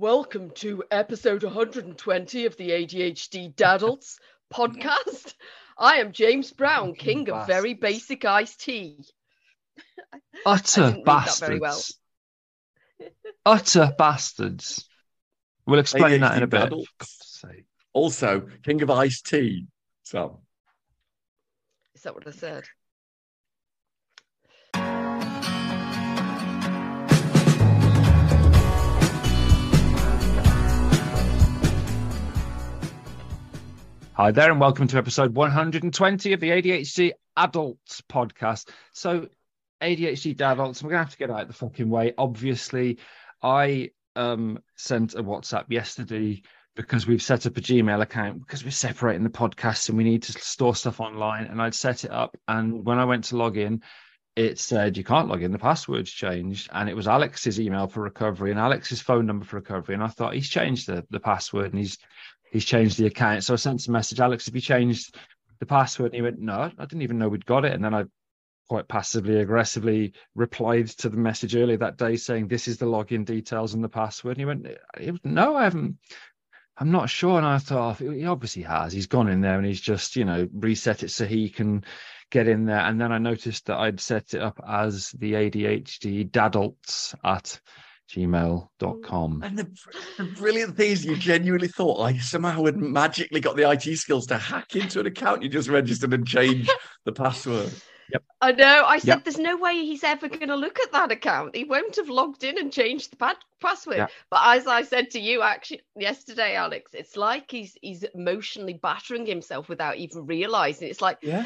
Welcome to episode 120 of the ADHD Dadults podcast. I am James Brown, king of very basic iced tea. Utter bastards. Well. Utter bastards. We'll explain ADHD that in a bit. Also, king of iced tea. So. Is that what I said? Hi there, and welcome to episode 120 of the ADHD Adults podcast. So, ADHD adults, we're gonna have to get out the fucking way. Obviously, I um sent a WhatsApp yesterday because we've set up a Gmail account because we're separating the podcast and we need to store stuff online. And I'd set it up, and when I went to log in, it said you can't log in, the password's changed. And it was Alex's email for recovery and Alex's phone number for recovery. And I thought he's changed the, the password and he's he's changed the account. So I sent a message, Alex, have you changed the password? And he went, No, I didn't even know we'd got it. And then I quite passively aggressively replied to the message earlier that day saying this is the login details and the password. And he went, No, I haven't. I'm not sure. And I thought he obviously has. He's gone in there and he's just, you know, reset it so he can get in there. And then I noticed that I'd set it up as the ADHD dadults at gmail.com. And the, the, brilliant thing is, you genuinely thought I somehow had magically got the IT skills to hack into an account. You just registered and changed the password. Yep. I know. I said yep. there's no way he's ever going to look at that account. He won't have logged in and changed the pad- password. Yep. But as I said to you actually yesterday, Alex, it's like he's he's emotionally battering himself without even realizing. It's like, yeah.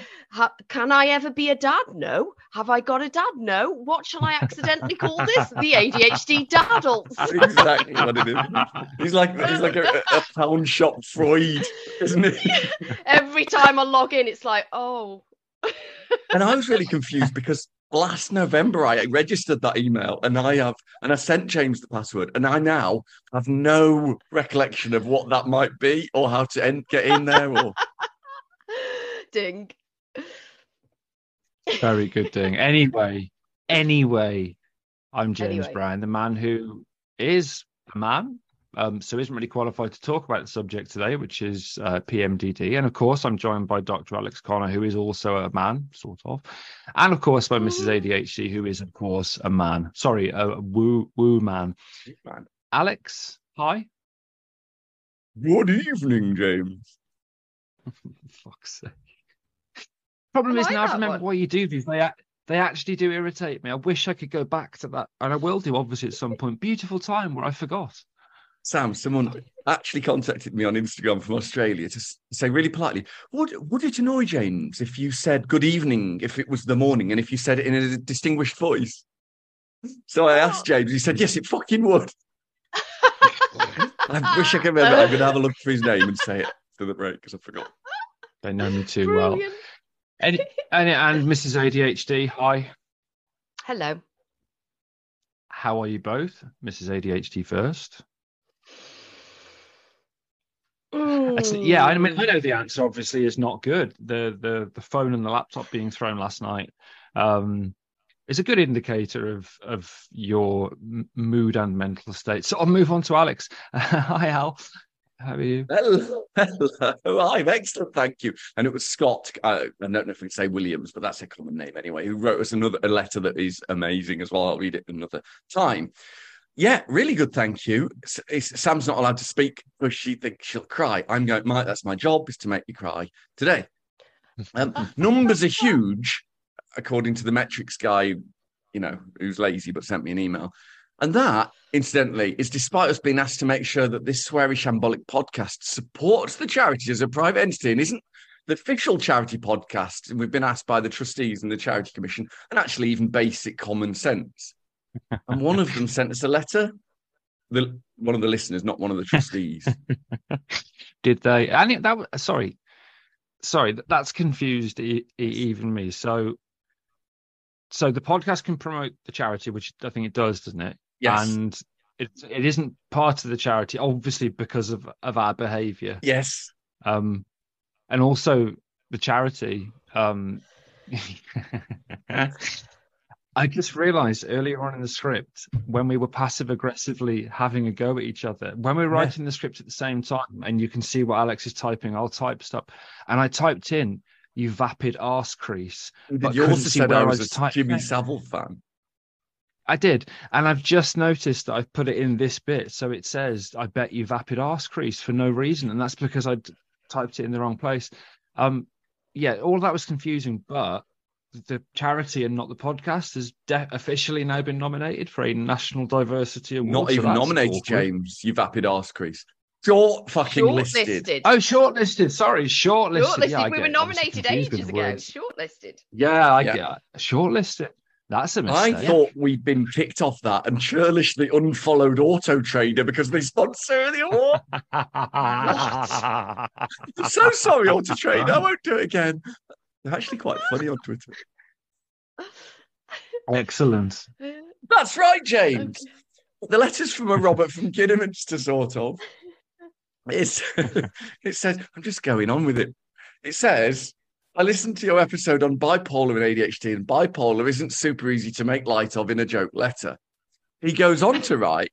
can I ever be a dad? No. Have I got a dad? No. What shall I accidentally call this? The ADHD dadults. exactly what it is. He's like he's like a, a pound shop Freud, isn't he? Every time I log in, it's like, oh, and I was really confused because last November I registered that email and I have and I sent James the password and I now have no recollection of what that might be or how to end, get in there or ding. Very good ding. Anyway, anyway, I'm James anyway. Brown, the man who is a man um, so isn't really qualified to talk about the subject today, which is uh, PMDD. And of course, I'm joined by Dr. Alex Conner, who is also a man, sort of, and of course by Mrs. ADHD, who is of course a man. Sorry, a woo woo man. man. Alex, hi. Good evening, James. fuck's sake. Problem is now I remember one. why you do these. They they actually do irritate me. I wish I could go back to that, and I will do obviously at some point. Beautiful time where I forgot. Sam, someone actually contacted me on Instagram from Australia to say really politely, would, would it annoy James if you said good evening if it was the morning and if you said it in a distinguished voice? So I asked James, he said, yes, it fucking would. I wish I could remember. I'm going to have a look for his name and say it to the break because I forgot. They know me too Brilliant. well. And, and, and Mrs. ADHD, hi. Hello. How are you both? Mrs. ADHD first. Yeah, I mean, I know the answer obviously is not good. The the the phone and the laptop being thrown last night um, is a good indicator of of your mood and mental state. So I'll move on to Alex. Hi, Al. How are you? Hello. Hello. I'm excellent, thank you. And it was Scott. Uh, I don't know if we say Williams, but that's a common name anyway. Who wrote us another a letter that is amazing as well. I'll read it another time. Yeah, really good. Thank you. Sam's not allowed to speak because she thinks she'll cry. I'm going, Mike, that's my job is to make you cry today. Um, numbers are huge, according to the metrics guy, you know, who's lazy but sent me an email. And that, incidentally, is despite us being asked to make sure that this sweary shambolic podcast supports the charity as a private entity and isn't the official charity podcast. And we've been asked by the trustees and the charity commission, and actually even basic common sense and one of them sent us a letter the one of the listeners, not one of the trustees. Did they? And it, that was sorry, sorry, that's confused even me. So, so the podcast can promote the charity, which I think it does, doesn't it? Yes. And it it isn't part of the charity, obviously, because of of our behaviour. yes. Um, and also the charity. Um, I just realised earlier on in the script when we were passive aggressively having a go at each other, when we were Yeah. writing the script at the same time, and you can see what Alex is typing, I'll type stuff, and I typed in "you vapid ass crease." Did But you also said where I I was was a typing Jimmy. Savile fan? I did, and I've just noticed that I've put it in this bit, so it says "I bet you vapid ass crease" for no reason, and that's because I typed it in the wrong place. Um, yeah, all that was confusing, but the charity and not the podcast has de- officially now been nominated for a national diversity award. Not so even nominated, awkward. James. You vapid arse crease. Short fucking listed. Oh, shortlisted. Sorry, shortlisted. Shortlisted. Yeah, we were it. I was nominated ages ago. words. Shortlisted. Yeah, I Yeah. get it. shortlisted. That's a I mistake. I thought we'd been kicked off that and churlishly unfollowed Auto Trader because they sponsor the award. I'm so sorry, Auto Trader. I won't do it again. They're actually quite funny on Twitter. Excellent. That's right, James. The letter's from a Robert from Kidderminster, sort of. It's, it says, I'm just going on with it. It says, I listened to your episode on bipolar and ADHD, and bipolar isn't super easy to make light of in a joke letter. He goes on to write,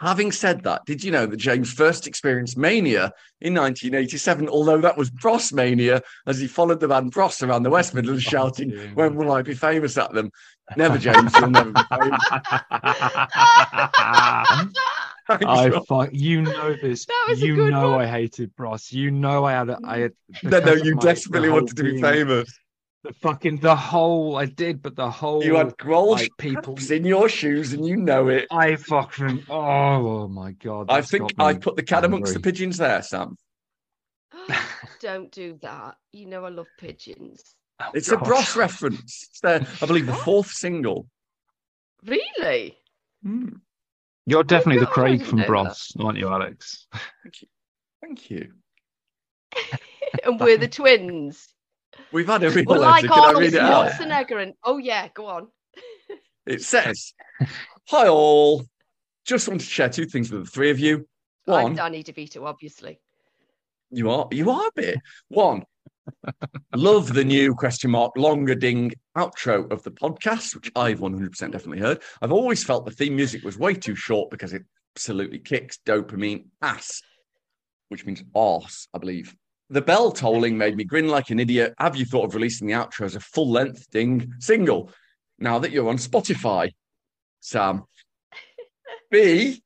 Having said that, did you know that James first experienced mania in 1987? Although that was Bros mania, as he followed the band Bros around the West Midlands oh, shouting, When will I be famous at them? Never, James, you'll never be famous. Thanks, I Rob. fuck you know this. That was a you know one. I hated Bros. You know I had a, I had No, no, you desperately wanted to be being- famous. The fucking the whole I did, but the whole You had growl like, people in your shoes and you know it. I fucking oh, oh my god. I think I put the cat amongst the pigeons there, Sam. Don't do that. You know I love pigeons. Oh, It's a Bros reference. It's their, I believe, the fourth single. Really? Hmm, You're definitely the Craig from know that. Bros, aren't you, Alex? Thank you. Thank you. and we're the twins. We've had a real Well, like Can I read it out? Schwarzenegger and oh yeah, go on. It says, Hi all. Just want to share two things with the three of you. I'm One, Danny DeVito, obviously. you are you are a bit. One, love the new question mark longer ding outro of the podcast, which I've 100% definitely heard. I've always felt the theme music was way too short because it absolutely kicks dopamine ass, which means arse, I believe. The bell tolling made me grin like an idiot. Have you thought of releasing the outro as a full length ding single now that you're on Spotify? Sam. B.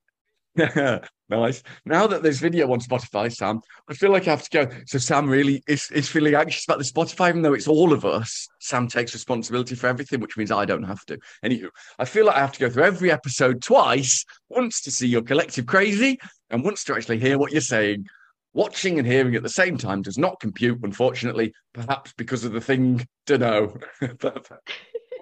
nice. Now that there's video on Spotify, Sam, I feel like I have to go. So Sam really is, is feeling anxious about the Spotify, even though it's all of us. Sam takes responsibility for everything, which means I don't have to. Anywho, I feel like I have to go through every episode twice, once to see your collective crazy, and once to actually hear what you're saying. Watching and hearing at the same time does not compute, unfortunately, perhaps because of the thing to know.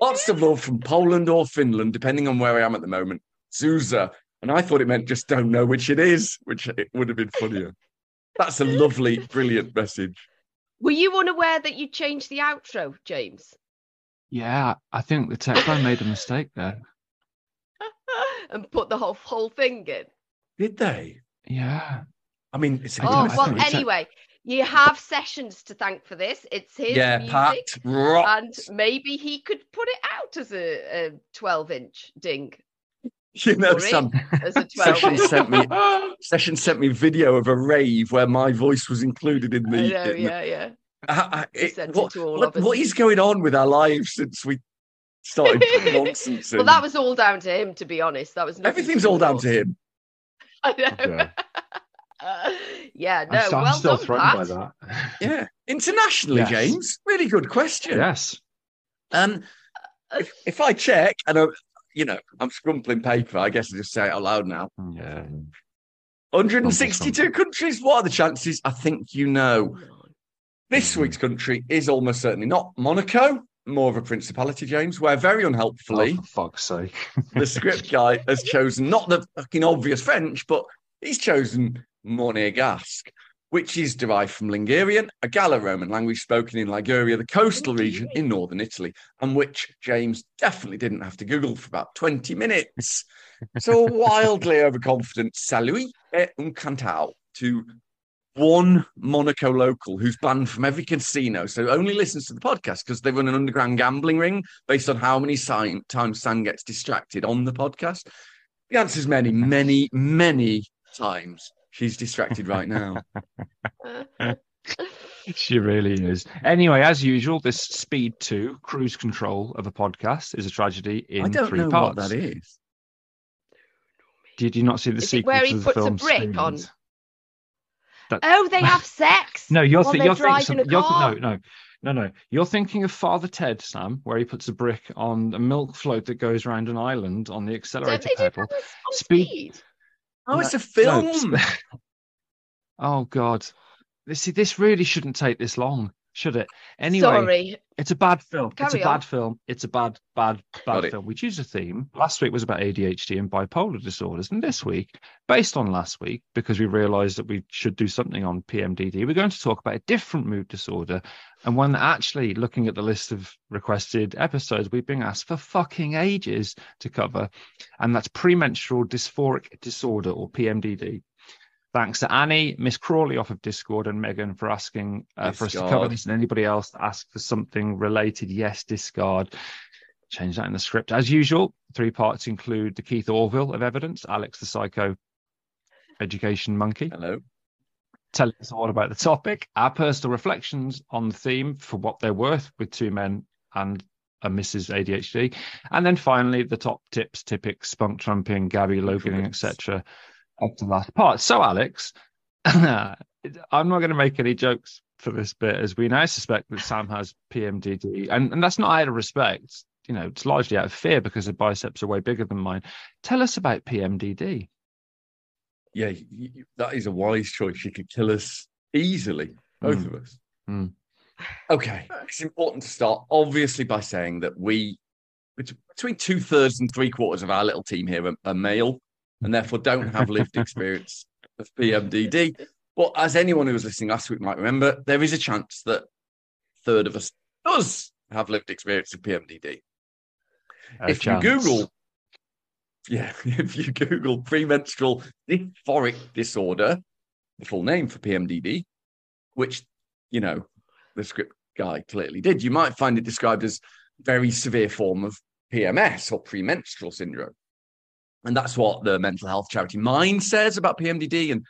Lots of love from Poland or Finland, depending on where I am at the moment. Zuza. And I thought it meant just don't know which it is, which it would have been funnier. That's a lovely, brilliant message. Were you unaware that you changed the outro, James? Yeah, I think the tech guy made a mistake there. and put the whole whole thing in. Did they? Yeah. I mean, it's Oh I well. it's Anyway, you have Sessionz to thank for this. It's his yeah, music, Pat. And maybe he could put it out as a, a twelve-inch ding. You know, Sorry. Sam. As a twelve. Session sent me Session sent me video of a rave where my voice was included in I the. know, in the- yeah, yeah. I- I- it- sent it what, to all what- of us. what is going on with our lives since we started nonsense? Well, that was all down to him, to be honest. That was Everything's all down to him. I know. Yeah. Uh, yeah, no. I'm, st- I'm well still done, thrown Pat. by that. Yeah, internationally, Yes. James. Really good question. Yes. Um, if, if I check and I, you know, I'm scrumpling paper, I guess I just say it out loud now. Yeah. 162 countries. What are the chances? I think you know. This Mhm. week's country is almost certainly not Monaco. more of a principality, James, where very unhelpfully, oh, for fuck's sake, the script guy has chosen not the fucking obvious French, but he's chosen Monegasque, which is derived from Ligurian, a Gallo-Roman language spoken in Liguria, the coastal region in northern Italy, and which James definitely didn't have to Google for about 20 minutes. So wildly overconfident, salut et un cantao to one Monaco local who's banned from every casino, so only listens to the podcast because they run an underground gambling ring based on how many sign, times Sam gets distracted on the podcast. The answer is many, many, many times. She's distracted right now. she really is. Anyway, as usual, this Speed 2 cruise control of a podcast is a tragedy in I don't three know parts. what that is. Did you not see the Is sequel where to he the puts a film brick on? That- Oh, they have sex. No, you're, th- you're thinking. driving a You're car. no, no, no, no. You're thinking of Father Ted, Sam, where he puts a brick on a milk float that goes around an island on the Don't accelerator they do pedal. that on Speed- speed? Oh, it's a film. no. oh God, This- see, this really shouldn't take this long, should it? Anyway, Sorry. it's a bad film. Carry it's a Carry bad film. It's a bad, bad, Got bad it. film. We choose a theme. Last week was about ADHD and bipolar disorders, and this week, based on last week, because we realised that we should do something on PMDD, we're going to talk about a different mood disorder, and one that actually, looking at the list of requested episodes, we've been asked for fucking ages to cover, and that's premenstrual dysphoric disorder or PMDD. Thanks to Annie, Miss Crawley off of Discord, and Megan for asking uh, for us to cover this, and anybody else to ask for something related. Yes, discard. Change that in the script. As usual, three parts include the Keith Orville of evidence, Alex the Psycho Education Monkey, Hello. telling us all about the topic, our personal reflections on the theme for what they're worth with two men and a Mrs. ADHD, and then finally the top tips, typics, spunk trumping, Gabby, Influence. etc. Up to the last part. So, Alex, I'm not going to make any jokes for this bit, as we now suspect that Sam has PMDD, and, and that's not out of respect. You know, it's largely out of fear because the biceps are way bigger than mine. Tell us about PMDD. Yeah, that is a wise choice. She could kill us easily, both Mm. of us. Mm. Okay, it's important to start obviously by saying that we, between two thirds and three quarters of our little team here are, are male, and therefore don't have lived experience of PMDD. But as anyone who was listening last week might remember, there is a chance that a third of us does have lived experience of PMDD. A if chance. you Google, yeah, if you Google premenstrual dysphoric disorder, the full name for PMDD, which you know the script guy clearly did, you might find it described as very severe form of PMS or premenstrual syndrome, and that's what the mental health charity Mind says about PMDD. And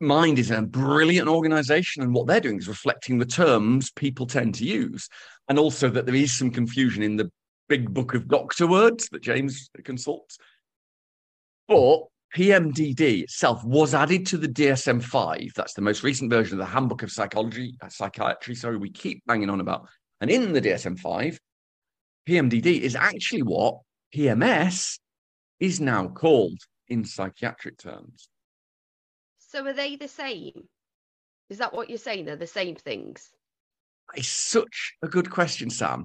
Mind is a brilliant organization, and what they're doing is reflecting the terms people tend to use, and also that there is some confusion in the big book of doctor words that James consults. But PMDD itself was added to the DSM 5. That's the most recent version of the Handbook of Psychology, uh, Psychiatry, sorry, we keep banging on about. And in the DSM 5, PMDD is actually what PMS is now called in psychiatric terms. So are they the same? Is that what you're saying? They're the same things. It's such a good question, Sam.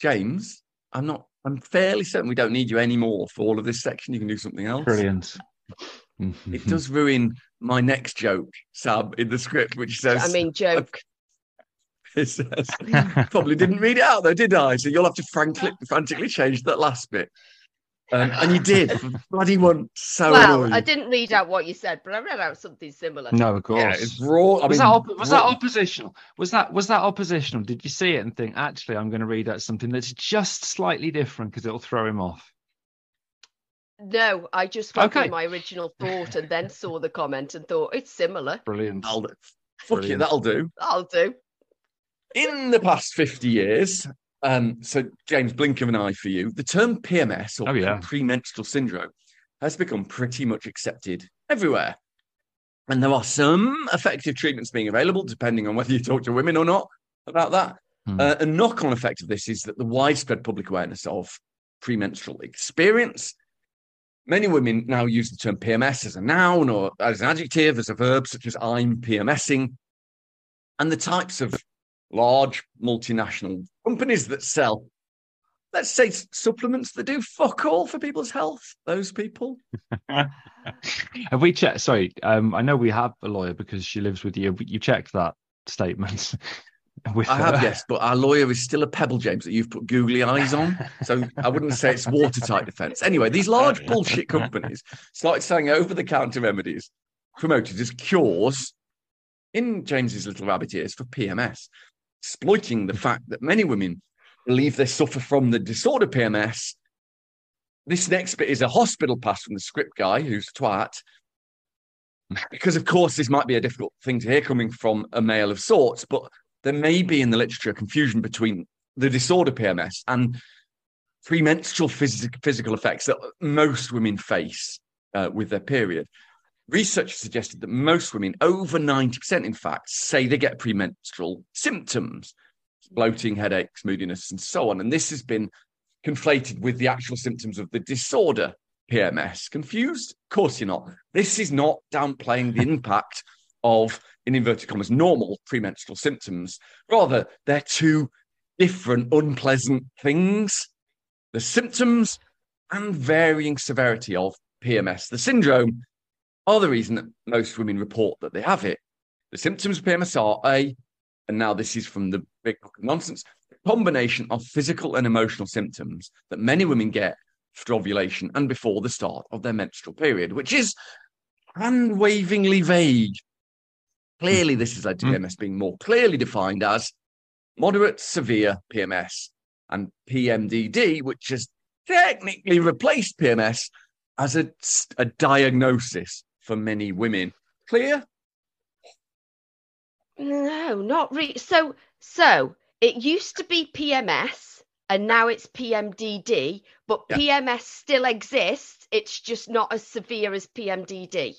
James, I'm not, I'm fairly certain we don't need you anymore for all of this section. You can do something else. Brilliant. It does ruin my next joke, Sam, in the script, which says, I mean, joke. it says probably didn't read it out though, did I? So you'll have to frankly, frantically change that last bit. Um, and you did, for bloody one. So well, annoying. I didn't read out what you said, but I read out something similar. No, of course. Yeah, it's raw. I was mean, that op- was that oppositional? Was that was that oppositional? Did you see it and think, actually, I'm going to read out something that's just slightly different because it'll throw him off? No, I just went Okay. my original thought and then saw the comment and thought it's similar. Brilliant. I'll do. Fuck it, Brilliant. that'll do. I'll do. In the past 50 years, um, so James, blink of an eye for you, the term PMS or Oh, yeah. premenstrual syndrome has become pretty much accepted everywhere. And there are some effective treatments being available, depending on whether you talk to women or not about that. Hmm. Uh, a knock on effect of this is that the widespread public awareness of premenstrual experience. Many women now use the term PMS as a noun or as an adjective, as a verb, such as I'm PMSing. And the types of large multinational companies that sell, let's say, supplements that do fuck all for people's health. Those people. have we checked? Sorry, um, I know we have a lawyer because she lives with you. You checked that statement. I have, yes, but our lawyer is still a pebble, James, that you've put googly eyes on. So I wouldn't say it's watertight defense. Anyway, these large bullshit companies started selling over the counter remedies promoted as cures in James's little rabbit ears for PMS, exploiting the fact that many women believe they suffer from the disorder PMS. This next bit is a hospital pass from the script guy who's a twat. Because, of course, this might be a difficult thing to hear coming from a male of sorts, but there may be in the literature confusion between the disorder PMS and premenstrual phys- physical effects that most women face uh, with their period. Research suggested that most women, over 90%, in fact, say they get premenstrual symptoms, bloating, headaches, moodiness, and so on. And this has been conflated with the actual symptoms of the disorder PMS. Confused? Of course you're not. This is not downplaying the impact of, in inverted commas, normal premenstrual symptoms. Rather, they're two different, unpleasant things. The symptoms and varying severity of PMS. The syndrome are the reason that most women report that they have it. The symptoms of PMS are A, and now this is from the big book of nonsense, a combination of physical and emotional symptoms that many women get after ovulation and before the start of their menstrual period, which is hand wavingly vague. Clearly, this has led to PMS hmm. being more clearly defined as moderate severe PMS and PMDD, which has technically replaced PMS as a, a diagnosis for many women. Clear? No, not really. So, so it used to be PMS and now it's PMDD, but yeah. PMS still exists. It's just not as severe as PMDD.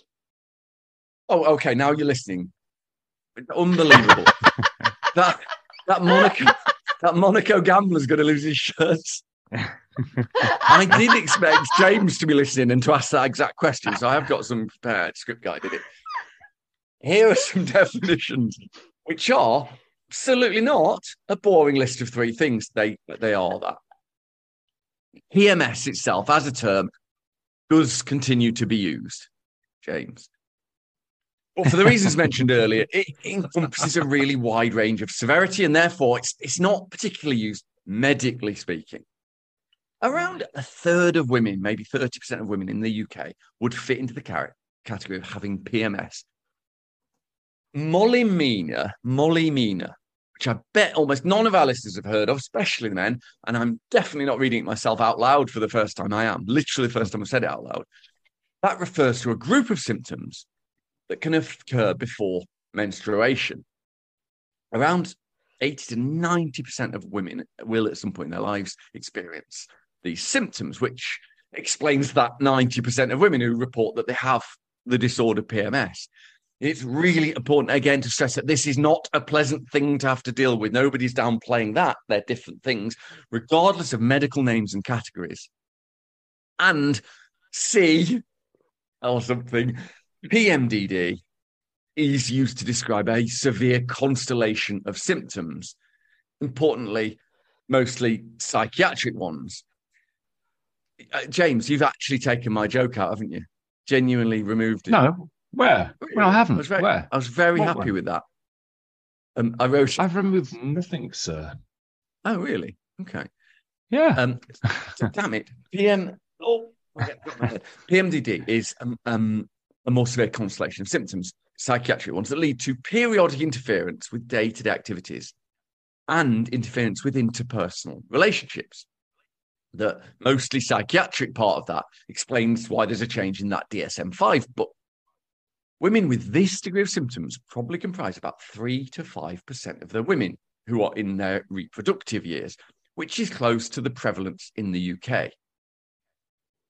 Oh, okay. Now you're listening. Unbelievable. that that Monaco that Monaco gambler's going to lose his shirts. I did expect James to be listening and to ask that exact question, so I have got some prepared. Script did it. Here are some definitions, which are absolutely not a boring list of three things. They they are that. PMS itself, as a term, does continue to be used, James. But for the reasons mentioned earlier, it encompasses a really wide range of severity, and therefore it's it's not particularly used medically speaking. Around a third of women, maybe 30% of women in the UK, would fit into the category of having PMS. Molimina, Molimina, which I bet almost none of our listeners have heard of, especially men, and I'm definitely not reading it myself out loud for the first time. I am literally the first time I've said it out loud. That refers to a group of symptoms that can occur before menstruation. Around 80 to 90% of women will at some point in their lives experience these symptoms, which explains that 90% of women who report that they have the disorder PMS. It's really important, again, to stress that this is not a pleasant thing to have to deal with. Nobody's downplaying that. They're different things, regardless of medical names and categories. And C, or something, PMDD is used to describe a severe constellation of symptoms. Importantly, mostly psychiatric ones. Uh, James, you've actually taken my joke out, haven't you? Genuinely removed it. No, where? Well, I haven't. I was very, where? I was very what happy with that. Um, I wrote. I've removed nothing, sir. Oh, really? Okay. Yeah. Um, damn it. PM. Oh, PMDD is um, um, a more severe constellation of symptoms, psychiatric ones that lead to periodic interference with day-to-day activities and interference with interpersonal relationships the mostly psychiatric part of that explains why there's a change in that DSM 5. But women with this degree of symptoms probably comprise about 3 to 5% of the women who are in their reproductive years, which is close to the prevalence in the UK.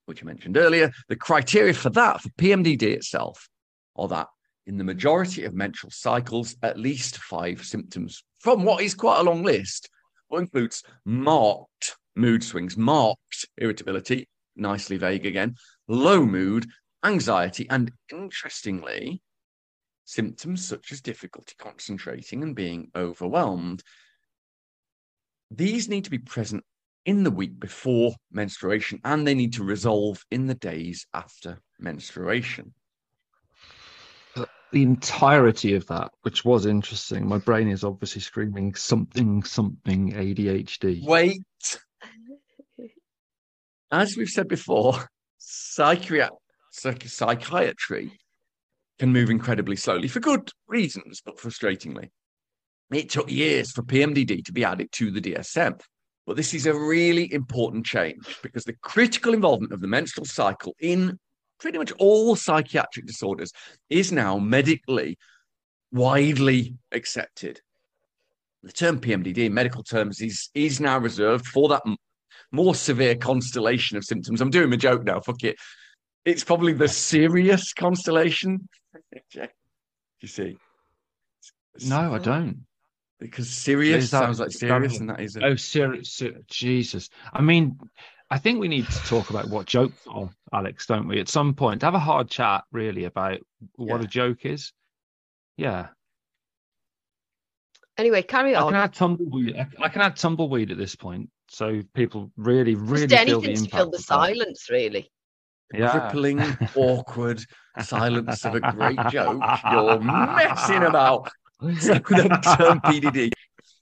Which I mentioned earlier, the criteria for that, for PMDD itself, are that in the majority of menstrual cycles, at least five symptoms from what is quite a long list, includes marked mood swings, marked irritability, nicely vague again, low mood, anxiety, and interestingly, symptoms such as difficulty concentrating and being overwhelmed. These need to be present in the week before menstruation and they need to resolve in the days after menstruation. Uh, the entirety of that, which was interesting, my brain is obviously screaming something, something ADHD. Wait. As we've said before, psychiatry can move incredibly slowly for good reasons, but frustratingly. It took years for PMDD to be added to the DSM. But this is a really important change because the critical involvement of the menstrual cycle in pretty much all psychiatric disorders is now medically widely accepted. The term PMDD in medical terms is, is now reserved for that more severe constellation of symptoms. I'm doing a joke now, fuck it. It's probably the serious constellation. you see? No, I don't. Because serious that, sounds like serious, and that is a... oh, serious. Jesus. I mean, I think we need to talk about what jokes are, oh, Alex, don't we? At some point, have a hard chat, really, about what yeah. a joke is. Yeah. Anyway, carry on. I can add tumbleweed. I can add tumbleweed at this point, so people really, really Just feel the impact. To fill the silence, that. really yeah. crippling, awkward silence of a great joke. You're messing about. So the term PDD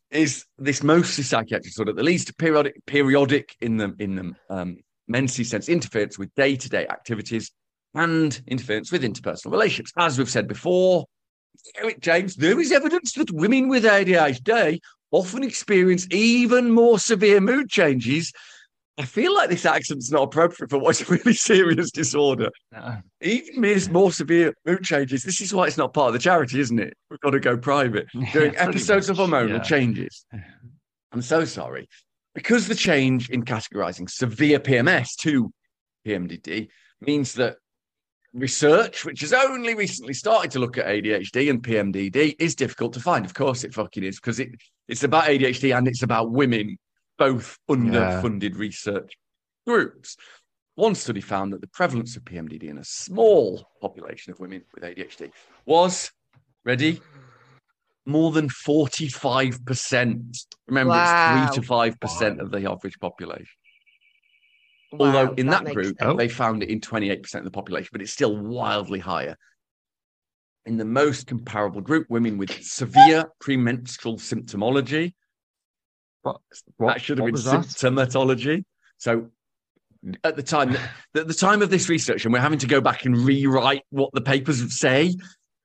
is this mostly psychiatric disorder, at least periodic, periodic in the in the um, menses sense, interference with day to day activities and interference with interpersonal relationships. As we've said before, Eric James, there is evidence that women with ADHD often experience even more severe mood changes I feel like this accent's not appropriate for what's a really serious disorder. No. Even more severe mood changes. This is why it's not part of the charity, isn't it? We've got to go private. Doing yeah, episodes much, of hormonal yeah. changes. I'm so sorry. Because the change in categorizing severe PMS to PMDD means that research, which has only recently started to look at ADHD and PMDD, is difficult to find. Of course, it fucking is, because it, it's about ADHD and it's about women both underfunded yeah. research groups. One study found that the prevalence of PMDD in a small population of women with ADHD was ready more than 45%. Remember, wow. it's 3 to 5% wow. of the average population. Wow, Although in that, that group, sense. they found it in 28% of the population, but it's still wildly higher. In the most comparable group, women with severe premenstrual symptomology, what, what that should have been symptomatology. So at the time, at the time of this research, and we're having to go back and rewrite what the papers say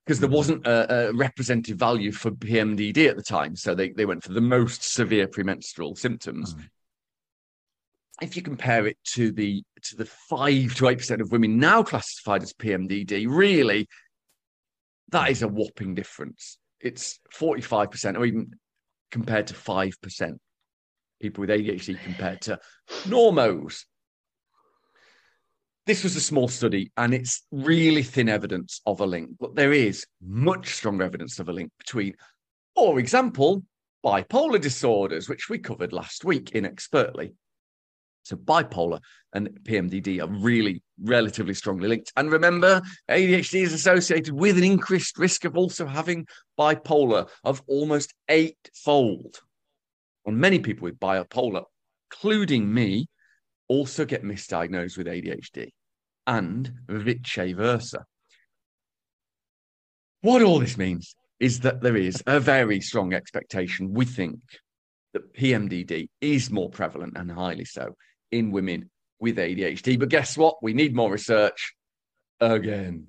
because there wasn't a, a, representative value for PMDD at the time. So they, they went for the most severe premenstrual symptoms. Mm. If you compare it to the to the five to eight percent of women now classified as PMDD, really, that is a whopping difference. It's forty five percent, or even compared to five percent people with ADHD compared to normos. This was a small study and it's really thin evidence of a link, but there is much stronger evidence of a link between, for example, bipolar disorders, which we covered last week inexpertly. So bipolar and PMDD are really relatively strongly linked. And remember, ADHD is associated with an increased risk of also having bipolar of almost eightfold. And many people with bipolar, including me, also get misdiagnosed with ADHD and vice versa. What all this means is that there is a very strong expectation, we think, that PMDD is more prevalent and highly so in women with ADHD. But guess what? We need more research again.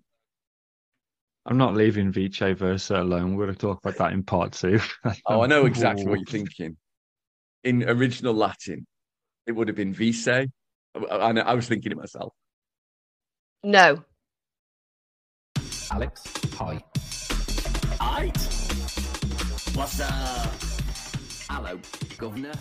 I'm not leaving vice versa alone. We're going to talk about that in part two. oh, I know exactly what you're thinking in original Latin, it would have been vice. I, I was thinking it myself. No. Alex, hi. Hi. What's up? Hello, Governor.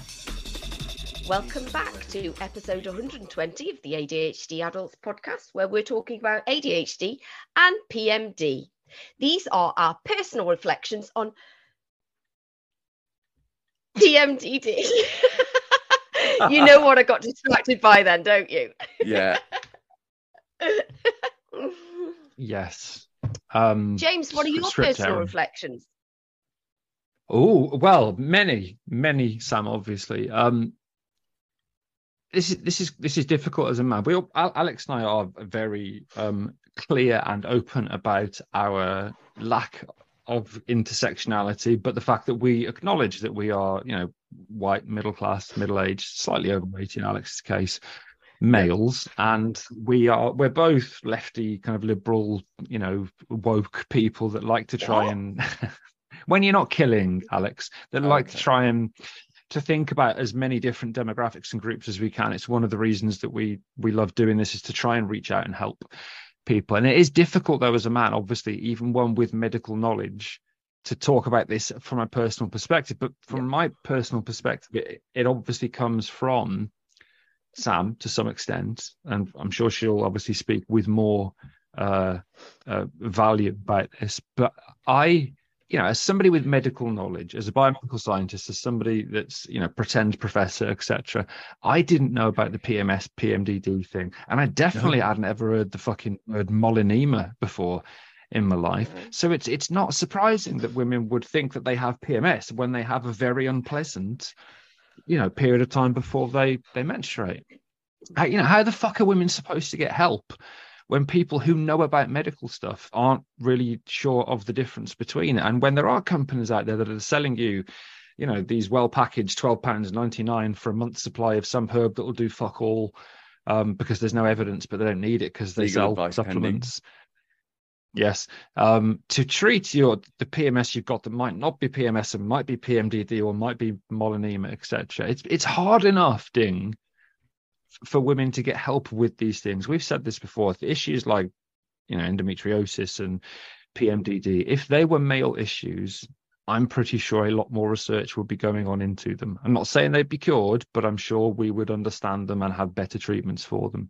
Welcome back to episode 120 of the ADHD Adults podcast, where we're talking about ADHD and PMD. These are our personal reflections on PMDD. you know what I got distracted by then, don't you? Yeah. yes. Um, James, what are your personal reflections? Oh well, many, many, Sam. Obviously, um, this is this is this is difficult as a man. We all, Alex and I are very um, clear and open about our lack of intersectionality, but the fact that we acknowledge that we are, you know, white, middle class, middle aged, slightly overweight in Alex's case, males, and we are we're both lefty, kind of liberal, you know, woke people that like to try what? and when you're not killing, Alex, that like to try and to think about as many different demographics and groups as we can. It's one of the reasons that we we love doing this is to try and reach out and help people. And it is difficult though as a man, obviously, even one with medical knowledge, to talk about this from a personal perspective. But from yeah. my personal perspective, it, it obviously comes from Sam to some extent, and I'm sure she'll obviously speak with more uh, uh, value about this. But I you know, as somebody with medical knowledge, as a biomedical scientist, as somebody that's, you know, pretend professor, etc., I didn't know about the PMS, PMDD thing. And I definitely no. hadn't ever heard the fucking word molinema before in my life. So it's it's not surprising that women would think that they have PMS when they have a very unpleasant, you know, period of time before they they menstruate. How, you know, how the fuck are women supposed to get help when people who know about medical stuff aren't really sure of the difference between it. And when there are companies out there that are selling you, you know, these well packaged £12.99 for a month's supply of some herb that will do fuck all um, because there's no evidence, but they don't need it because they Legal sell supplements. Pending. Yes, um, to treat your the PMS you've got that might not be PMS and might be PMDD or might be molinema, etc. It's it's hard enough, Ding, for women to get help with these things. We've said this before. The Issues like, you know, endometriosis and PMDD, if they were male issues, I'm pretty sure a lot more research would be going on into them. I'm not saying they'd be cured, but I'm sure we would understand them and have better treatments for them.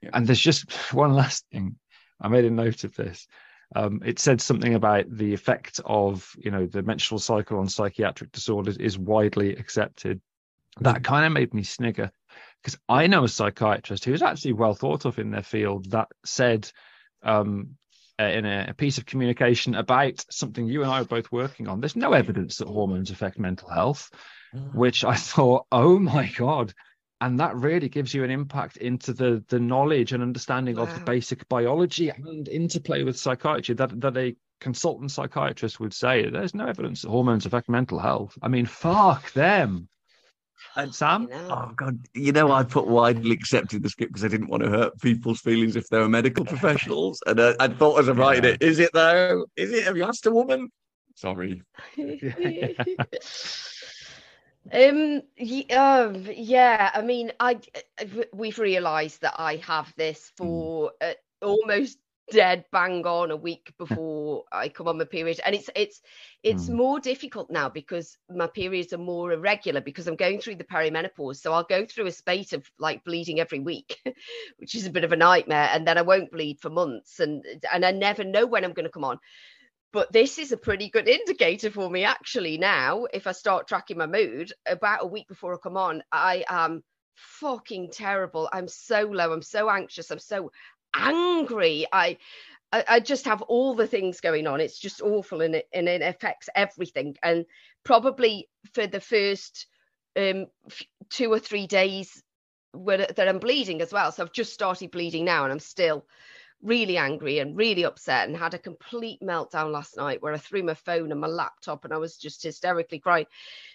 Yeah. And there's just one last thing. I made a note of this. Um, it said something about the effect of, you know, the menstrual cycle on psychiatric disorders is widely accepted. That kind of made me snigger because I know a psychiatrist who's actually well thought of in their field that said um, uh, in a, a, piece of communication about something you and I are both working on, there's no evidence that hormones affect mental health, mm. which I thought, oh my God. And that really gives you an impact into the the knowledge and understanding wow. of the basic biology and interplay with psychiatry that, that a consultant psychiatrist would say there's no evidence that hormones affect mental health. I mean, fuck them. And Sam? You know. Oh God! You know, I put widely accepted the script because I didn't want to hurt people's feelings if they were medical professionals, and I, I thought as a writer, yeah. is it though? Is it? Have you asked a woman? Sorry. um yeah, uh, yeah i mean i we've realized that i have this hmm. for uh, almost dead bang on a week before I come on my period. And it's it's it's mm. more difficult now because my periods are more irregular because I'm going through the perimenopause. So I'll go through a spate of like bleeding every week, which is a bit of a nightmare. And then I won't bleed for months and and I never know when I'm going to come on. But this is a pretty good indicator for me actually now. If I start tracking my mood about a week before I come on, I am fucking terrible. I'm so low. I'm so anxious. I'm so angry. I, I, I just have all the things going on. It's just awful, and it and it affects everything. And probably for the first um, two or three days where, that I'm bleeding as well. So I've just started bleeding now, and I'm still really angry and really upset and had a complete meltdown last night where I threw my phone and my laptop and I was just hysterically crying.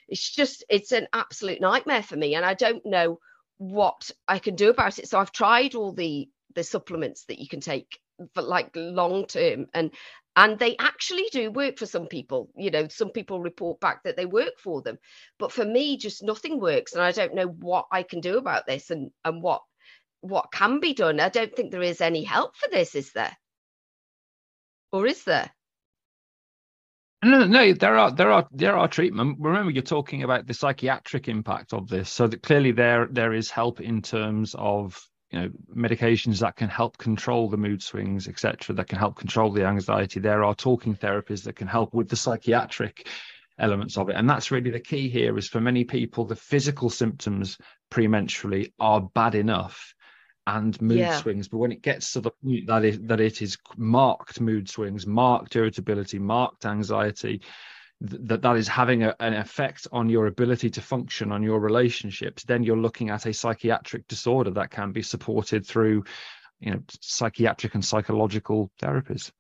It's just, it's an absolute nightmare for me. And I don't know what I can do about it. So I've tried all the the supplements that you can take for like long term. And and they actually do work for some people. You know some people report back that they work for them. But for me just nothing works and i don't know what i can do about this and and what what can be done. I don't think there is any help for this is there? Or is there? No, no, there are there are there are treatment. Remember, you're talking about the psychiatric impact of this, so that clearly there there is help in terms of you know medications that can help control the mood swings etc that can help control the anxiety there are talking therapies that can help with the psychiatric elements of it and that's really the key here is for many people the physical symptoms premenstrually are bad enough and mood Yeah. swings. But when it gets to the point that it, that it is marked mood swings, marked irritability, marked anxiety, that that is having a, an effect on your ability to function on your relationships, then you're looking at a psychiatric disorder that can be supported through, you know, psychiatric and psychological therapies.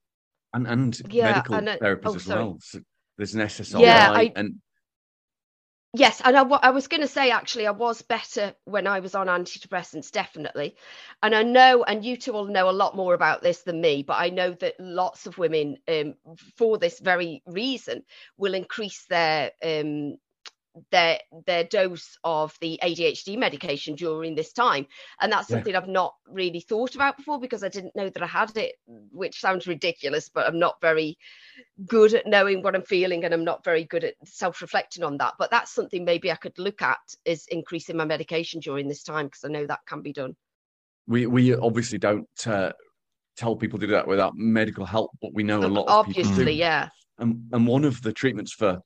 and and Yeah, medical and, uh, therapies oh, as sorry. well. So there's an SSRI Yeah, I- and Yes, and I, I was going to say actually, I was better when I was on antidepressants, definitely. And I know, and you two will know a lot more about this than me, but I know that lots of women, um, for this very reason, will increase their um, their their dose of the ADHD medication during this time, and that's Yeah. something I've not really thought about before because I didn't know that I had it, which sounds ridiculous, but I'm not very good at knowing what I'm feeling and I'm not very good at self-reflecting on that. But that's something maybe I could look at is increasing my medication during this time because I know that can be done. we we obviously don't uh, tell people to do that without medical help, but we know a lot of people do. Obviously, yeah. And, and one of the treatments for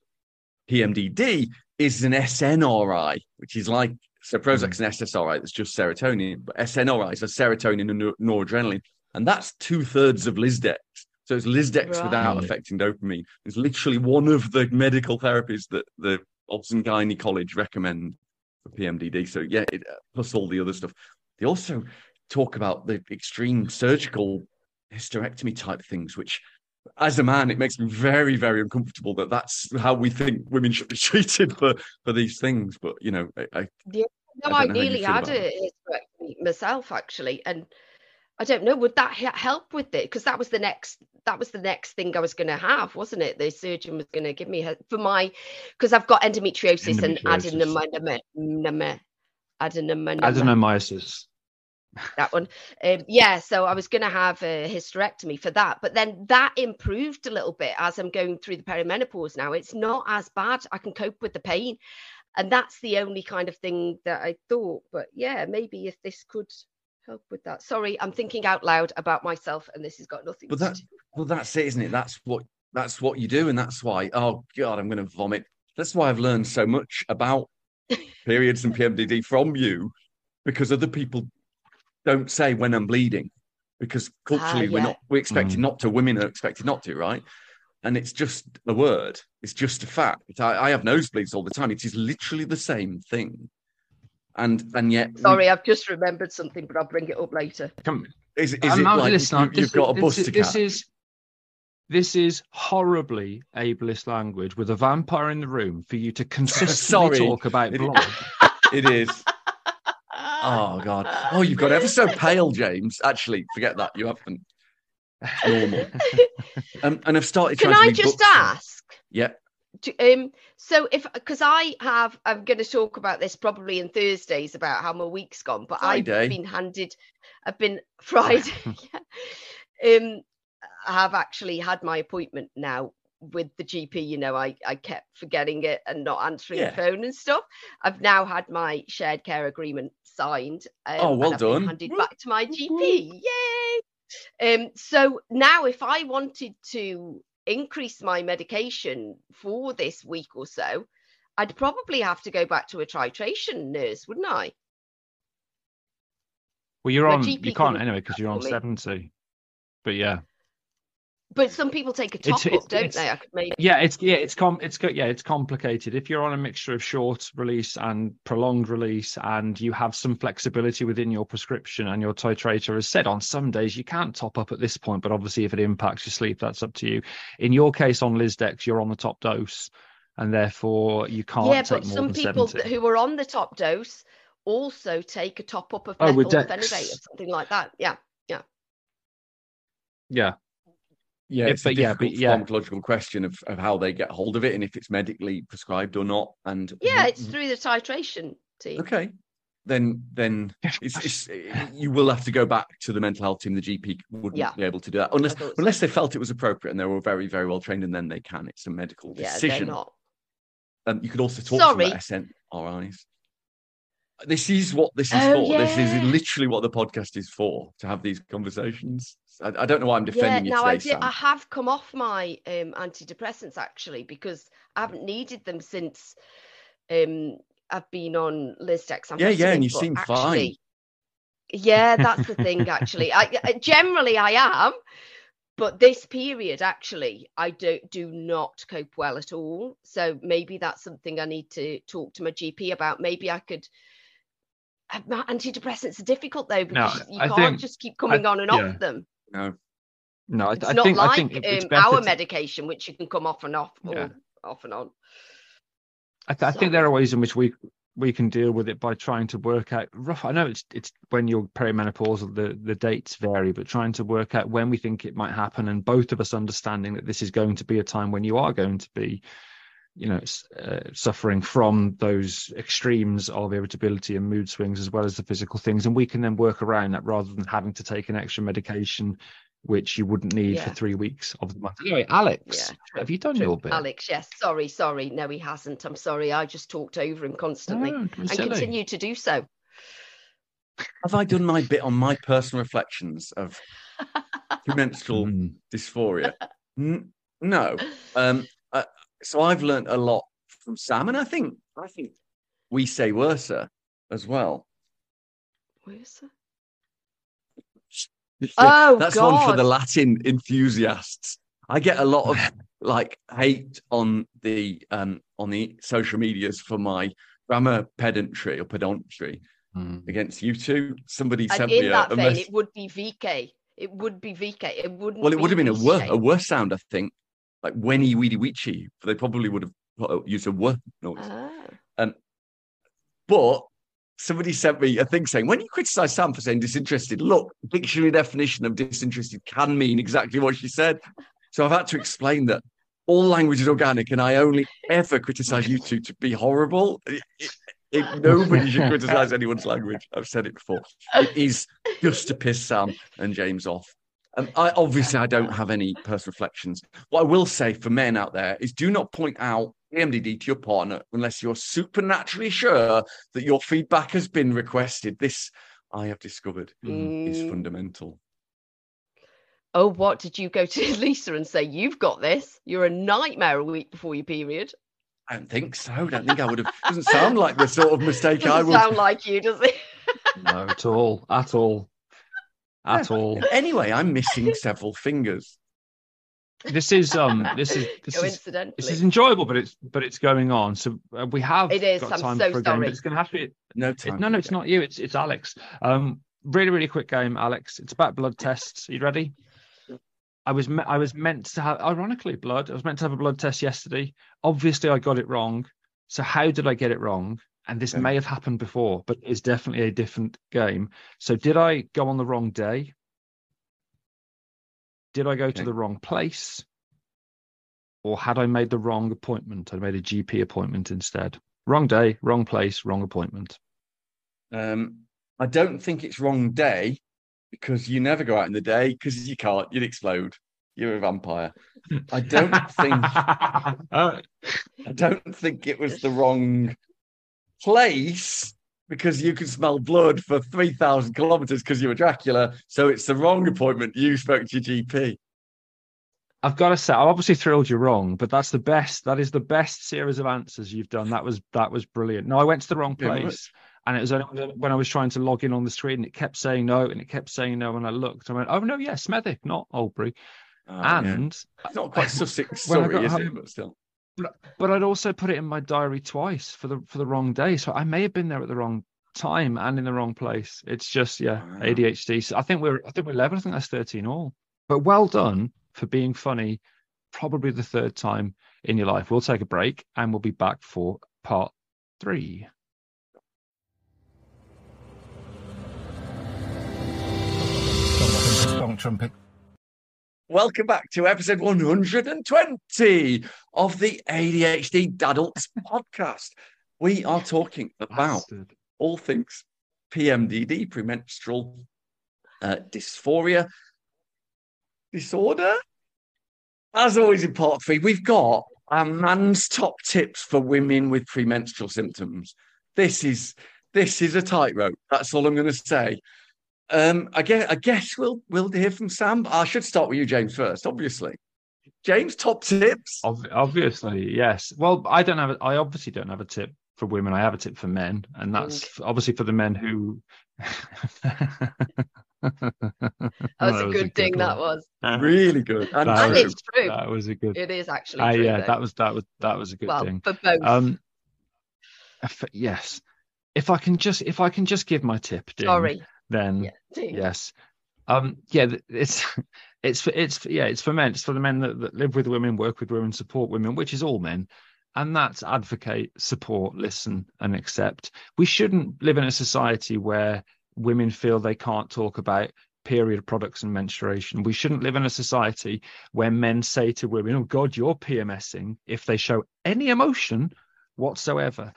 PMDD is an SNRI, which is like so Prozac's an SSRI that's just serotonin, but SNRI is a serotonin and noradrenaline, and that's two thirds of Lisdex. So it's Lisdex without affecting dopamine. It's literally one of the medical therapies that the Obs and Gynae College recommend for PMDD. So yeah, it, uh, plus all the other stuff. They also talk about the extreme surgical hysterectomy type things, which as a man, it makes me very, very uncomfortable that that's how we think women should be treated for for these things. But you know, I, I No, I I, don't know how you nearly had it myself actually, and I don't know would that help with it because that was the next that was the next thing I was going to have, wasn't it? The surgeon was going to give me for my because I've got endometriosis, Endometriosis. and adenoma adenoma Adenomyosis. That one. Um, yeah, so I was going to have a hysterectomy for that, but then that improved a little bit as I'm going through the perimenopause now. It's not as bad. I can cope with the pain. And that's the only kind of thing that I thought. But yeah, maybe if this could help with that. Sorry, I'm thinking out loud about myself, and this has got nothing But to that- well, that's it, isn't it? That's what that's what you do, and that's why. Oh God, I'm going to vomit. That's why I've learned so much about periods and PMDD from you, because other people don't say when I'm bleeding, because culturally we're not we're expected Mm. not to. Women are expected not to, right? And it's just a word. It's just a fact. I, I have nosebleeds all the time. It is literally the same thing. And and yet, we- Sorry, I've just remembered something, but I'll bring it up later. Come, is, is I'm it not like listening. you, have got a bus this, to this catch? is this is horribly ableist language with a vampire in the room for you to consistently talk about blood. It is. Oh God! Oh, you've got ever so pale, James. Actually, forget that. You haven't. Normal. Um, and I've started. Can I just books now. ask? Yeah. Do- um so if because i have i'm going to talk about this probably in thursdays about how my week's gone but Friday. i've been handed i've been friday yeah. um i have actually had my appointment now with the gp you know i i kept forgetting it and not answering Yeah. the phone and stuff i've now had my shared care agreement signed um, Oh, well and done. handed Whoop, back to my gp yay um so now if i wanted to increase my medication for this week or so, I'd probably have to go back to a titration nurse, wouldn't I? Well, you're My on. GP You can't anyway because you're on seventy. But yeah, But some people take a It's- top it's- up, don't it's- they? I could maybe. yeah, it's yeah, it's com, it's yeah, it's complicated. If you're on a mixture of short release and prolonged release, and you have some flexibility within your prescription and your titrator has said on some days you can't top up at this point, but obviously if it impacts your sleep, that's up to you. In your case, on Lisdex, you're on the top dose, and therefore you can't Yeah, but some people seventy. who are on the top dose also take a top up of Oh, methylphenidate Dex. or something like that. Yeah. yeah, Yeah, Yeah, it's a yeah, but difficult yeah. pharmacological question of, of how they get hold of it and if it's medically prescribed or not. And Yeah, it's through the titration team. okay. Then then it's, it's you will have to go back to the mental health team. The GP wouldn't Yeah. be able to do that unless so. unless they felt it was appropriate and they were very very well trained and then they can. It's a medical Yeah, they're decision. not. Um, you could also talk Sorry. to them about SNRIs. This is what this is Oh, for. This is literally what the podcast is for to have these conversations. I, I don't know why I'm Yeah, defending you now today, I did. Sam. I have come off my um, antidepressants actually because I haven't needed them since um, I've been on Lisdex. Yeah, yeah, and you seem fine. Yeah, that's the thing. Actually, I I- generally I am, but this period actually I do do not cope well at all. So maybe that's something I need to talk to my GP about. Maybe I could. uh, my Antidepressants are difficult though because you I can't think- just keep coming on and yeah. off them. No. No, I, It's I not think like I think it's um, better our to- medication, which you can come off and off, or Yeah. off and on. I, th- I think there are ways in which we we can deal with it by trying to work out rough. I know it's it's when you're perimenopausal, the the dates vary, but trying to work out when we think it might happen, and both of us understanding that this is going to be a time when you are going to be, you know, uh, suffering from those extremes of irritability and mood swings as well as the physical things, and we can then work around that rather than having to take an extra medication. Which you wouldn't need for three weeks of the month. Anyway, Alex, Yeah, have you done True. your bit? Alex, yes. Sorry, sorry. No, he hasn't. I'm sorry. I just talked over him constantly No, and silly. continue to do so. Have I done my bit on my personal reflections of premenstrual Mm. dysphoria? N- no. Um, so I've learned a lot from Sam, and I think I think we say worser as well. Where's that? Oh, that's one for the Latin enthusiasts. I get a lot of like hate on the um on the social medias for my grammar pedantry or pedantry Mm. against you two. Somebody And sent in me a, that a vein, mess- it would be VK. It would be VK. It wouldn't. Well, it would have been a wor- VK. a worse sound, I think, like wenny weedy weechy. They probably would have used a noise. Ah. But somebody sent me a thing saying, when you criticize Sam for saying disinterested, look, dictionary definition of disinterested can mean exactly what she said. So I've had to explain that all language is organic, and I only ever criticize you two to be horrible. It- it- it- nobody should criticize anyone's language. I've said it before. It is just to piss Sam and James off. Um, I obviously I don't have any personal reflections. What I will say for men out there is do not point out PMDD to your partner unless you're supernaturally sure that your feedback has been requested. This I have discovered is Mm. fundamental. Oh, what did you go to Lisa and say? You've got this. You're a nightmare a week before your period. I don't think so. I don't think I would have. Doesn't sound like the sort of mistake I Doesn't would. sound like you, does it? No, at all, at all, at all. Anyway, I'm missing several fingers. This is um, this is this is this is enjoyable, but it's but it's going on. So uh, we have It is, got I'm time so for a game, sorry. but it's going to have to be. No It, time. no, no, it's not you. It's it's Alex. Um, really, really quick game, Alex. It's about blood tests. Are you ready? I was me- I was meant to have, ironically, blood. I was meant to have a blood test yesterday. Obviously, I got it wrong. So how did I get it wrong? And this Okay. may have happened before, but it's definitely a different game. So did I go on the wrong day? Did I go to the wrong place? Or had I made the wrong appointment? I made a GP appointment instead. Wrong day, wrong place, wrong appointment. Um, I don't think it's wrong day because you never go out in the day because you can't. You'd explode. You're a vampire. I don't think. I don't think it was the wrong place because you can smell blood for 3,000 kilometers because you were Dracula. So it's the wrong appointment. You spoke to your GP. I've got to say, I obviously thrilled you wrong, but that's the best. That is the best series of answers you've done. That was that was brilliant. No, I went to the wrong Yeah, place, and it was only when I was trying to log in on the screen, and it kept saying no, and it kept saying no, and I looked, I went, oh no, yeah, Smethwick, not Albury, Oh, yeah. and It's not quite Sussex, sorry, got is it? But still. But I'd also put it in my diary twice for the for the wrong day, so I may have been there at the wrong time and in the wrong place. It's just yeah, Wow. ADHD. So I think we're I think we're level. I think that's thirteen all. But well done for being funny. Probably the third time in your life. We'll take a break and we'll be back for part three. Stonk trumpet. Welcome back to episode 120 of the ADHD Dadults podcast. We are talking about all things PMDD, premenstrual uh, dysphoria disorder. As always in part three, we've got a man's top tips for women with premenstrual symptoms. This is this is a tightrope. That's all I'm going to say. Um, I guess I guess we'll we'll hear from Sam. I should start with you, James, first. Obviously, James, top tips. Ob- obviously, yes. Well, I don't have. A, I obviously don't have a tip for women. I have a tip for men, and that's obviously for the men who. that was a good thing. That was really good, and, and it's true. That was a good. It is actually. Uh, true, yeah, though. that was that was that was a good well, thing. for both. Um, if- yes, if I can just if I can just give my tip, Dean, Sorry. Then Yeah. Yes, um, yeah, it's it's for it's for, yeah, it's for men. It's for the men that, that live with women, work with women, support women, which is all men, and that's advocate, support, listen, and accept. We shouldn't live in a society where women feel they can't talk about period products and menstruation. We shouldn't live in a society where men say to women, "Oh God, you're PMSing," if they show any emotion whatsoever.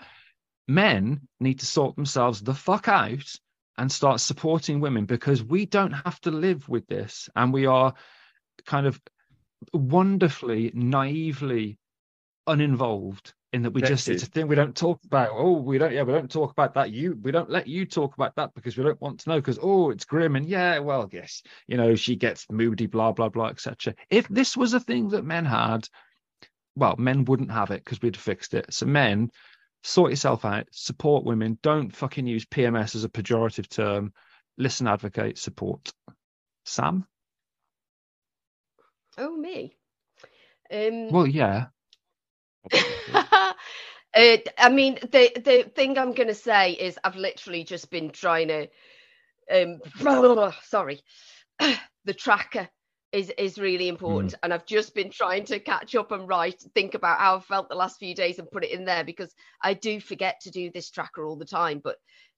Men need to sort themselves the fuck out and start supporting women because we don't have to live with this. And we are kind of wonderfully naively uninvolved in that we just it's a thing we don't talk about. Oh we don't yeah we don't talk about that. You we don't let you talk about that because we don't want to know because oh it's grim and yeah well yes you know she gets moody blah blah blah etc if this was a thing that men had well men wouldn't have it because we'd fixed it. So men sort yourself out support women don't fucking use pms as a pejorative term listen advocate support sam Oh me. Um. well yeah uh, I mean, the the thing I'm going to say is I've literally just been trying to. Um, sorry, the tracker is is really important, mm. and I've just been trying to catch up and write, think about how I've felt the last few days, and put it in there because I do forget to do this tracker all the time, but.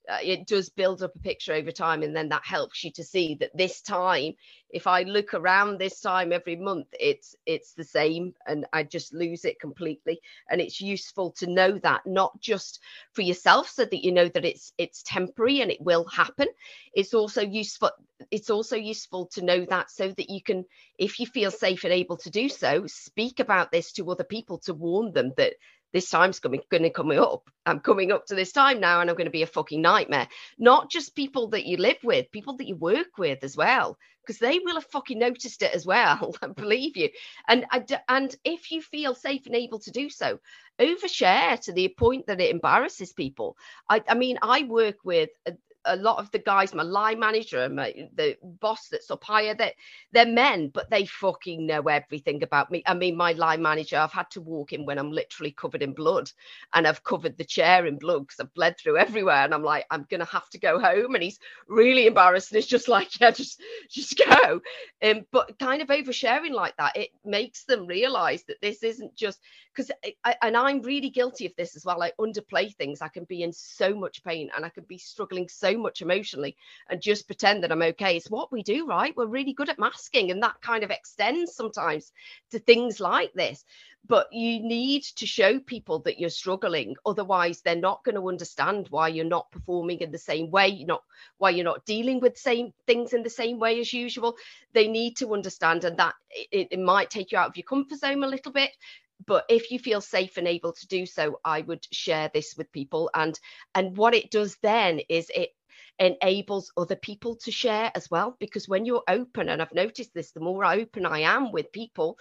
Uh, it does build up a picture over time and then that helps you to see that this time if i look around this time every month it's it's the same and i just lose it completely. And it's useful to know that not just for yourself so that you know that it's it's temporary and it will happen. It's also useful it's also useful to know that so that you can if you feel safe and able to do so speak about this to other people to warn them that this time's coming going to come up. I'm coming up to this time now and i'm going to be a fucking nightmare. Not just people that you live with people that you work with as well because they will have fucking noticed it as well i believe you. And and if you feel safe and able to do so overshare to the point that it embarrasses people. I, I mean i work with uh, a, lot of the guys, my line manager and my, the boss that's up higher, that they're men, but they fucking know everything about me. I mean, my line manager, I've had to walk in when I'm literally covered in blood, and I've covered the chair in blood because I've bled through everywhere, and I'm like, I'm gonna have to go home, and he's really embarrassed, and it's just like, yeah, just just go. Um, but kind of oversharing like that, it makes them realize that this isn't just because, and I'm really guilty of this as well. I underplay things. I can be in so much pain, and I can be struggling so much emotionally and just pretend that I'm okay. It's what we do, right? We're really good at masking, and that kind of extends sometimes to things like this. But you need to show people that you're struggling, otherwise, they're not going to understand why you're not performing in the same way, you're not why you're not dealing with same things in the same way as usual. They need to understand, and that it, it might take you out of your comfort zone a little bit but if you feel safe and able to do so i would share this with people and and what it does then is it enables other people to share as well because when you're open and i've noticed this the more open i am with people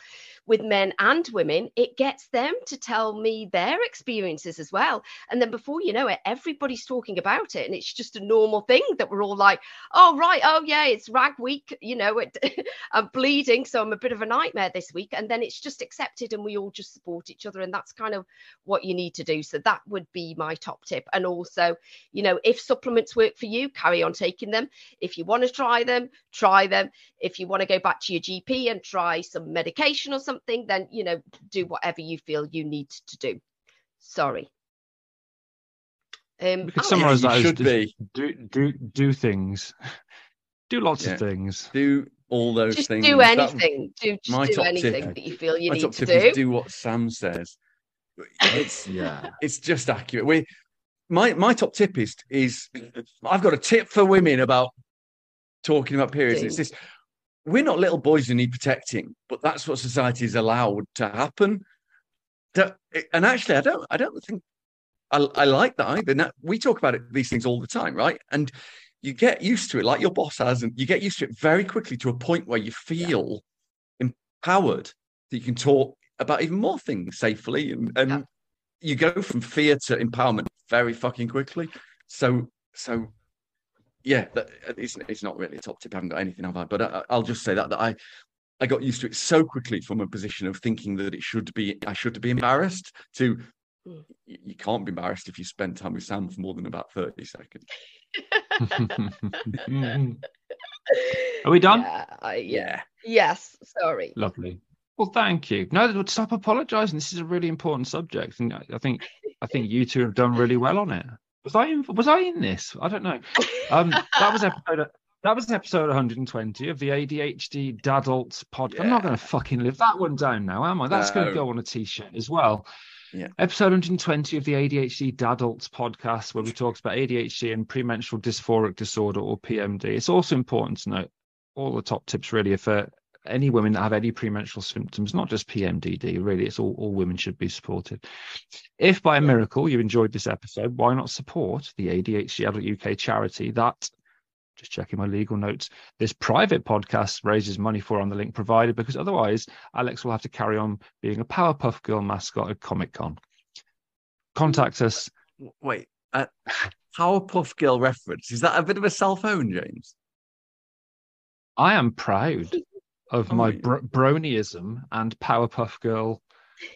with men and women it gets them to tell me their experiences as well. And then before you know it everybody's talking about it and it's just a normal thing that we're all like oh right oh yeah it's rag week you know it, i'm bleeding so i'm a bit of a nightmare this week. And then it's just accepted and we all just support each other and that's kind of what you need to do. So that would be my top tip. And also you know if supplements work for you carry on taking them if you want to try them try them if you want to go back to your gp and try some medication or something then you know do whatever you feel you need to do sorry um we could Alex, summarize you that as should just be. do do do things do lots Yeah. of things Do all those just things. do That- anything do just my do top tip- anything that you feel you my need top to tip do is do what Sam says. It's yeah it's just accurate. We my my top tip is is I've got a tip for women about talking about periods. It's this we're not little boys who need protecting, but that's what society is allowed to happen. That- and actually, I don't I don't think I, I like that either. Now, we talk about it, these things all the time, right? And you get used to it, like your boss has, and you get used to it very quickly to a point where you feel empowered that you can talk about even more things safely, and, and Yeah. you go from fear to empowerment very fucking quickly. So so yeah, that, it's it's not really a top tip. I haven't got anything, have I? But I, I'll just say that that I I got used to it so quickly from a position of thinking that it should be I should be embarrassed to Mm. you can't be embarrassed if you spend time with Sam for more than about 30 seconds. Are we done? Yeah, I, yeah. Yes. Sorry. Lovely. Well, thank you. No, stop apologising. This is a really important subject, and I think I think you two have done really well on it. Was I in, was I in this? I don't know. Um, that was episode. That was episode 120 of the ADHD Dadults podcast. I'm not going to fucking live that one down now, am I? That's going to go on a t-shirt as well. Yeah. Episode 120 of the ADHD Dadults podcast, where we talked about ADHD and premenstrual dysphoric disorder or PMD. It's also important to note all the top tips really are for any women that have any premenstrual symptoms, not just PMDD. Really, it's all, all women should be supported. If by a miracle you enjoyed this episode, why not support the ADHD Adult UK charity that, just checking my legal notes, this private podcast raises money for on the link provided because otherwise Alex will have to carry on being a Powerpuff Girl mascot at Comic Con. Contact us. Wait, uh, Powerpuff Girl reference. Is that a bit of a cell phone, James? I am proud of Oh, my yeah. br- bronyism and Powerpuff Girl.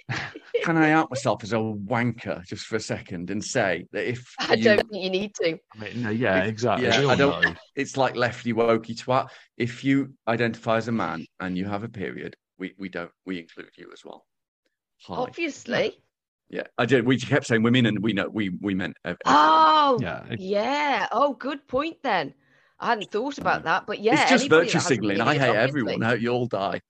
Can I out myself as a wanker just for a second and say that if I you- don't think you need to. I mean, no, yeah, If- exactly. yeah, I don't- know. it's like lefty wokey twat. If you identify as a man and you have a period, we, we don't we include you as well. Hi. Obviously. Yeah, I did. We kept saying women, and we know we we meant. ev- Oh, Yeah, yeah. Oh, good point then. I hadn't thought about that, but yeah. it's just virtue that has a signaling. I hate everyone. obviously. I hope you all die.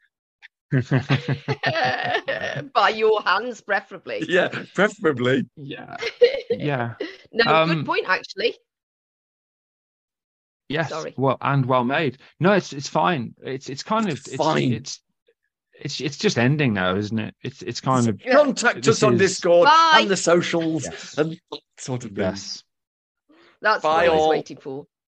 By your hands, preferably. Yeah, preferably. yeah, yeah. no, Um, good point, actually. Yes. Sorry. Well, and well made. No, it's it's fine. It's it's kind of it's Fine. it's it's it's just ending now, isn't it? It's it's kind of Contact us on is- Discord Bye. and the socials Yes. and sort of thing. yes. That's Bye what I was waiting for.